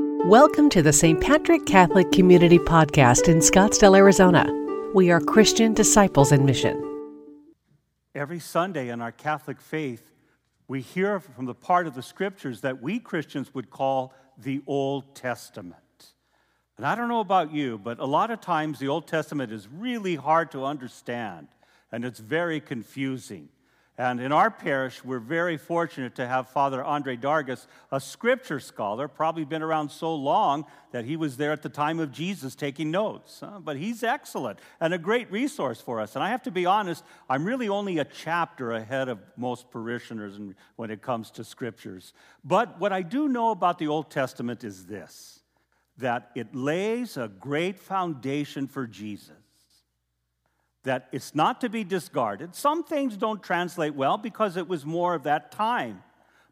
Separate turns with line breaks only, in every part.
Welcome to the St. Patrick Catholic Community Podcast in Scottsdale, Arizona. We are Christian disciples in mission.
Every Sunday in our Catholic faith, we hear from the part of the scriptures that we Christians would call the Old Testament. And I don't know about you, but a lot of times the Old Testament is really hard to understand and it's very confusing. And in our parish, we're very fortunate to have Father Andre Dargis, a scripture scholar, probably been around so long that he was there at the time of Jesus taking notes. Uh, but he's excellent and a great resource for us. And I have to be honest, I'm really only a chapter ahead of most parishioners when it comes to scriptures. But what I do know about the Old Testament is this that it lays a great foundation for Jesus that it's not to be discarded. Some things don't translate well because it was more of that time.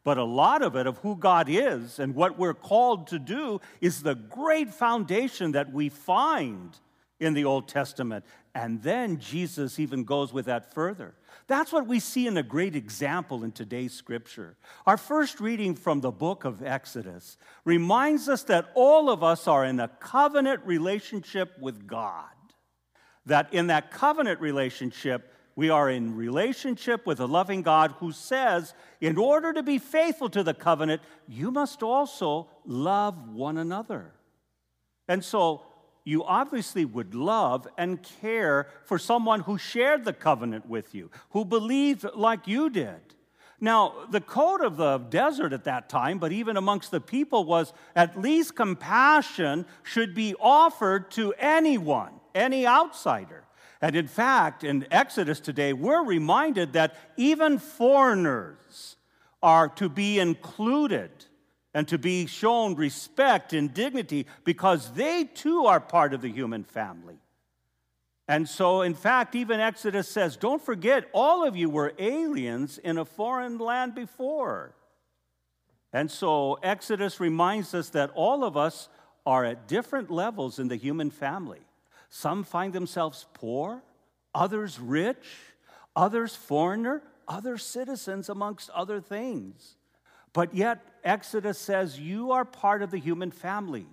But a lot of it, of who God is and what we're called to do, is the great foundation that we find in the Old Testament. And then Jesus even goes with that further. That's what we see in a great example in today's scripture. Our first reading from the book of Exodus reminds us that all of us are in a covenant relationship with God that in that covenant relationship, we are in relationship with a loving God who says, in order to be faithful to the covenant, you must also love one another. And so you obviously would love and care for someone who shared the covenant with you, who believed like you did. Now, the code of the desert at that time, but even amongst the people, was at least compassion should be offered to anyone any outsider. And in fact, in Exodus today, we're reminded that even foreigners are to be included and to be shown respect and dignity because they too are part of the human family. And so, in fact, even Exodus says, don't forget, all of you were aliens in a foreign land before. And so, Exodus reminds us that all of us are at different levels in the human family. Some find themselves poor, others rich, others foreigner, others citizens, amongst other things. But yet, Exodus says you are part of the human family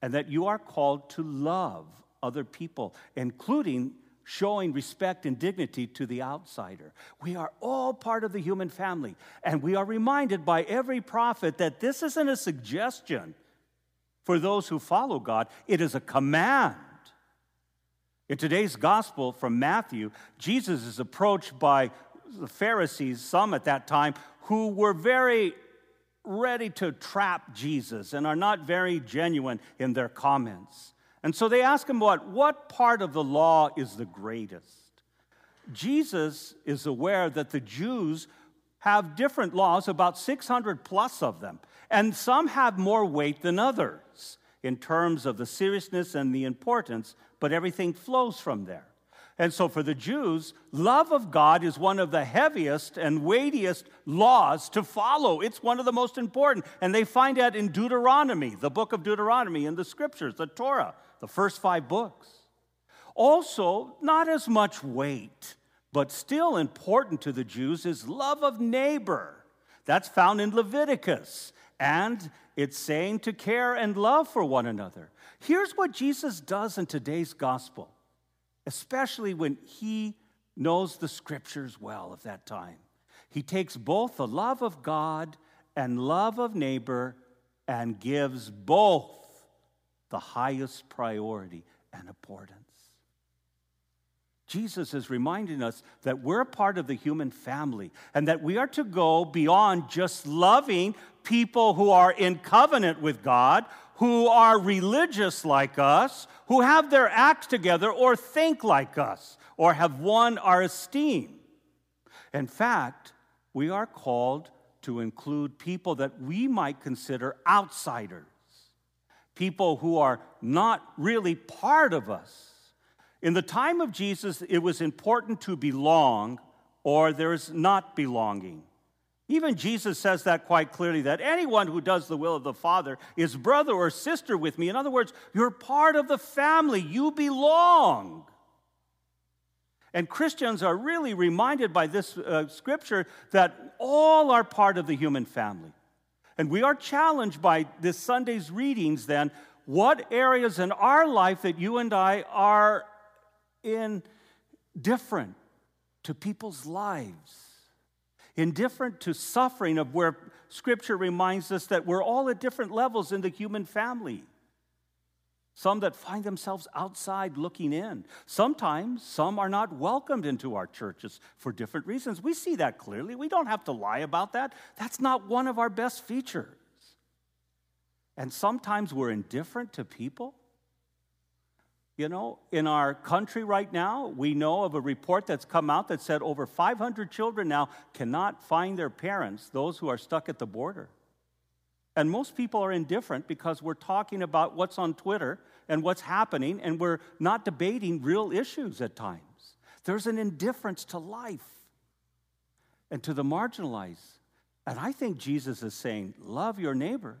and that you are called to love other people, including showing respect and dignity to the outsider. We are all part of the human family, and we are reminded by every prophet that this isn't a suggestion for those who follow God, it is a command. In today's gospel from Matthew, Jesus is approached by the Pharisees, some at that time, who were very ready to trap Jesus and are not very genuine in their comments. And so they ask him what, what part of the law is the greatest? Jesus is aware that the Jews have different laws, about 600 plus of them, and some have more weight than others in terms of the seriousness and the importance, but everything flows from there. And so for the Jews, love of God is one of the heaviest and weightiest laws to follow. It's one of the most important. And they find that in Deuteronomy, the book of Deuteronomy, in the scriptures, the Torah, the first five books. Also, not as much weight, but still important to the Jews is love of neighbor. That's found in Leviticus. And it's saying to care and love for one another. Here's what Jesus does in today's gospel, especially when he knows the scriptures well of that time. He takes both the love of God and love of neighbor and gives both the highest priority and importance. Jesus is reminding us that we're a part of the human family and that we are to go beyond just loving people who are in covenant with God, who are religious like us, who have their acts together or think like us or have won our esteem. In fact, we are called to include people that we might consider outsiders, people who are not really part of us. In the time of Jesus, it was important to belong or there's not belonging. Even Jesus says that quite clearly that anyone who does the will of the Father is brother or sister with me. In other words, you're part of the family, you belong. And Christians are really reminded by this uh, scripture that all are part of the human family. And we are challenged by this Sunday's readings then what areas in our life that you and I are indifferent to people's lives, indifferent to suffering, of where Scripture reminds us that we're all at different levels in the human family. Some that find themselves outside looking in. Sometimes some are not welcomed into our churches for different reasons. We see that clearly. We don't have to lie about that. That's not one of our best features. And sometimes we're indifferent to people. You know, in our country right now, we know of a report that's come out that said over 500 children now cannot find their parents, those who are stuck at the border. And most people are indifferent because we're talking about what's on Twitter and what's happening, and we're not debating real issues at times. There's an indifference to life and to the marginalized. And I think Jesus is saying, Love your neighbor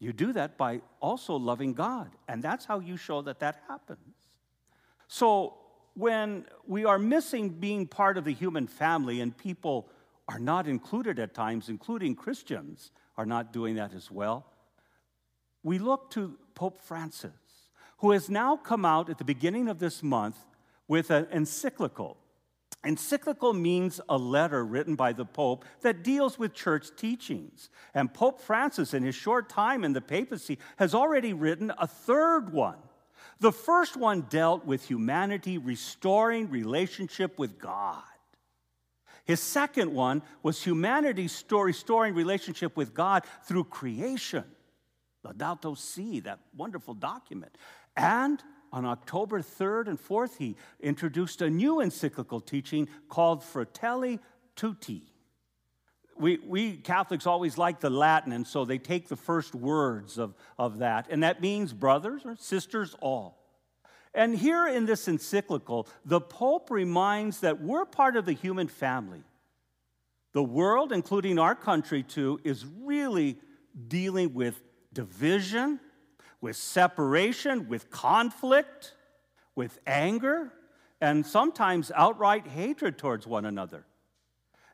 you do that by also loving God, and that's how you show that that happens. So, when we are missing being part of the human family and people are not included at times, including Christians are not doing that as well, we look to Pope Francis, who has now come out at the beginning of this month with an encyclical Encyclical means a letter written by the Pope that deals with church teachings. And Pope Francis, in his short time in the papacy, has already written a third one. The first one dealt with humanity restoring relationship with God. His second one was humanity restoring relationship with God through creation. Laudato Si, that wonderful document. And on October 3rd and 4th, he introduced a new encyclical teaching called Fratelli Tutti. We, we Catholics always like the Latin, and so they take the first words of, of that, and that means brothers or sisters all. And here in this encyclical, the Pope reminds that we're part of the human family. The world, including our country too, is really dealing with division with separation, with conflict, with anger, and sometimes outright hatred towards one another.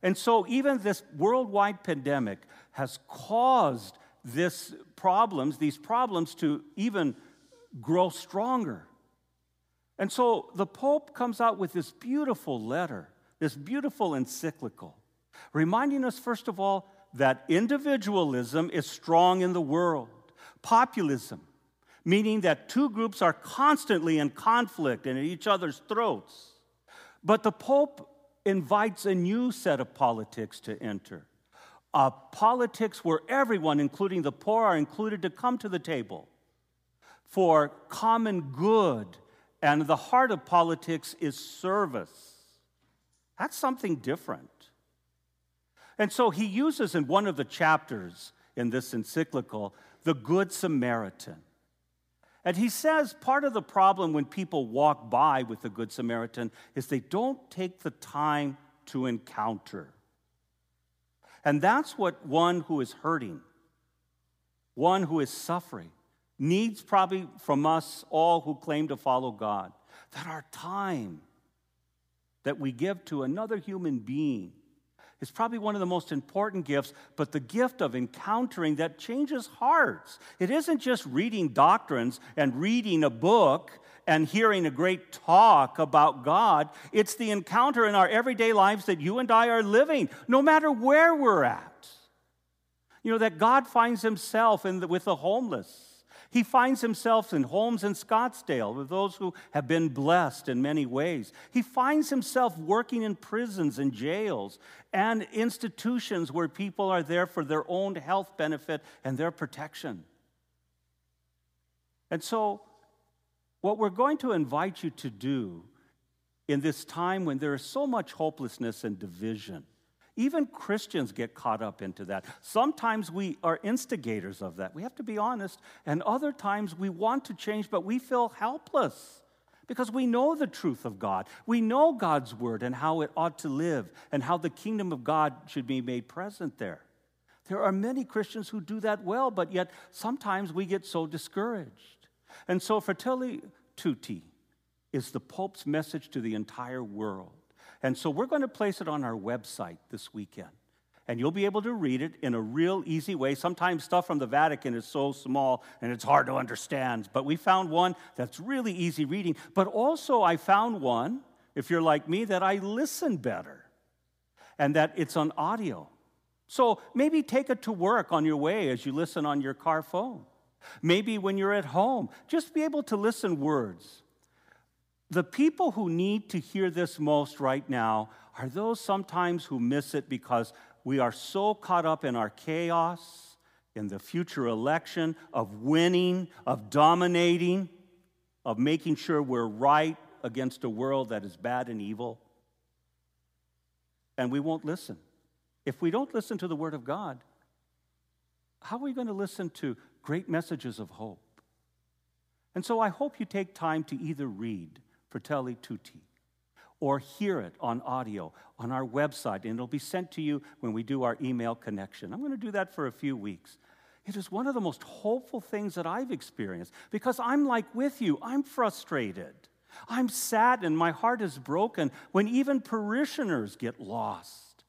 And so, even this worldwide pandemic has caused this problems, these problems to even grow stronger. And so the Pope comes out with this beautiful letter, this beautiful encyclical, reminding us, first of all, that individualism is strong in the world. Populism, meaning that two groups are constantly in conflict and at each other's throats. But the Pope invites a new set of politics to enter a politics where everyone, including the poor, are included to come to the table for common good. And the heart of politics is service. That's something different. And so he uses in one of the chapters in this encyclical the Good Samaritan. And he says part of the problem when people walk by with the Good Samaritan is they don't take the time to encounter. And that's what one who is hurting, one who is suffering, needs probably from us all who claim to follow God. That our time that we give to another human being is probably one of the most important gifts, but the gift of encountering that changes hearts. It isn't just reading doctrines and reading a book and hearing a great talk about God. It's the encounter in our everyday lives that you and I are living, no matter where we're at. You know, that God finds himself the, with the homeless he finds himself in homes in Scottsdale with those who have been blessed in many ways. He finds himself working in prisons and jails and institutions where people are there for their own health benefit and their protection. And so, what we're going to invite you to do in this time when there is so much hopelessness and division even Christians get caught up into that. Sometimes we are instigators of that. We have to be honest. And other times we want to change, but we feel helpless because we know the truth of God. We know God's word and how it ought to live and how the kingdom of God should be made present there. There are many Christians who do that well, but yet sometimes we get so discouraged. And so, Fratelli Tutti is the Pope's message to the entire world. And so we're going to place it on our website this weekend. and you'll be able to read it in a real easy way. Sometimes stuff from the Vatican is so small and it's hard to understand, but we found one that's really easy reading. But also, I found one, if you're like me, that I listen better and that it's on audio. So maybe take it to work on your way as you listen on your car phone. Maybe when you're at home, just be able to listen words. The people who need to hear this most right now are those sometimes who miss it because we are so caught up in our chaos, in the future election, of winning, of dominating, of making sure we're right against a world that is bad and evil. And we won't listen. If we don't listen to the Word of God, how are we going to listen to great messages of hope? And so I hope you take time to either read Fratelli Tutti or hear it on audio on our website, and it'll be sent to you when we do our email connection. I'm going to do that for a few weeks. It is one of the most hopeful things that I've experienced because I'm like with you, I'm frustrated. I'm sad and my heart is broken when even parishioners get lost.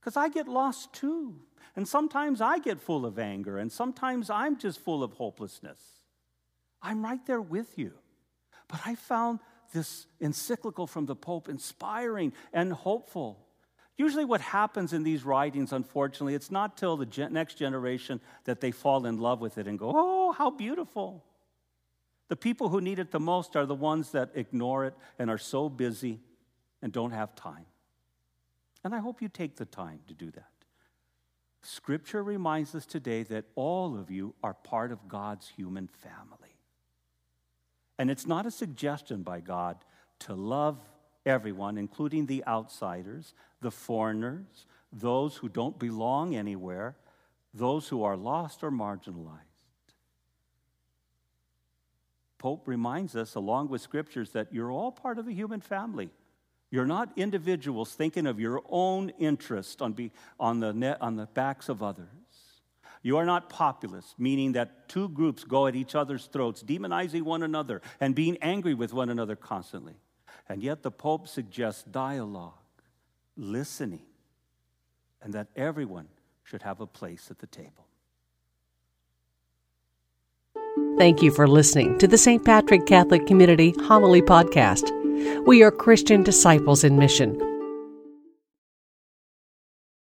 Because I get lost too. And sometimes I get full of anger, and sometimes I'm just full of hopelessness. I'm right there with you. But I found this encyclical from the Pope inspiring and hopeful. Usually, what happens in these writings, unfortunately, it's not till the gen- next generation that they fall in love with it and go, oh, how beautiful. The people who need it the most are the ones that ignore it and are so busy and don't have time. And I hope you take the time to do that. Scripture reminds us today that all of you are part of God's human family. And it's not a suggestion by God to love everyone, including the outsiders, the foreigners, those who don't belong anywhere, those who are lost or marginalized. Pope reminds us, along with scriptures, that you're all part of the human family. You're not individuals thinking of your own interest on, be, on, the, net, on the backs of others. You are not populist, meaning that two groups go at each other's throats, demonizing one another and being angry with one another constantly. And yet the Pope suggests dialogue, listening, and that everyone should have a place at the table.
Thank you for listening to the St. Patrick Catholic Community Homily Podcast. We are Christian disciples in mission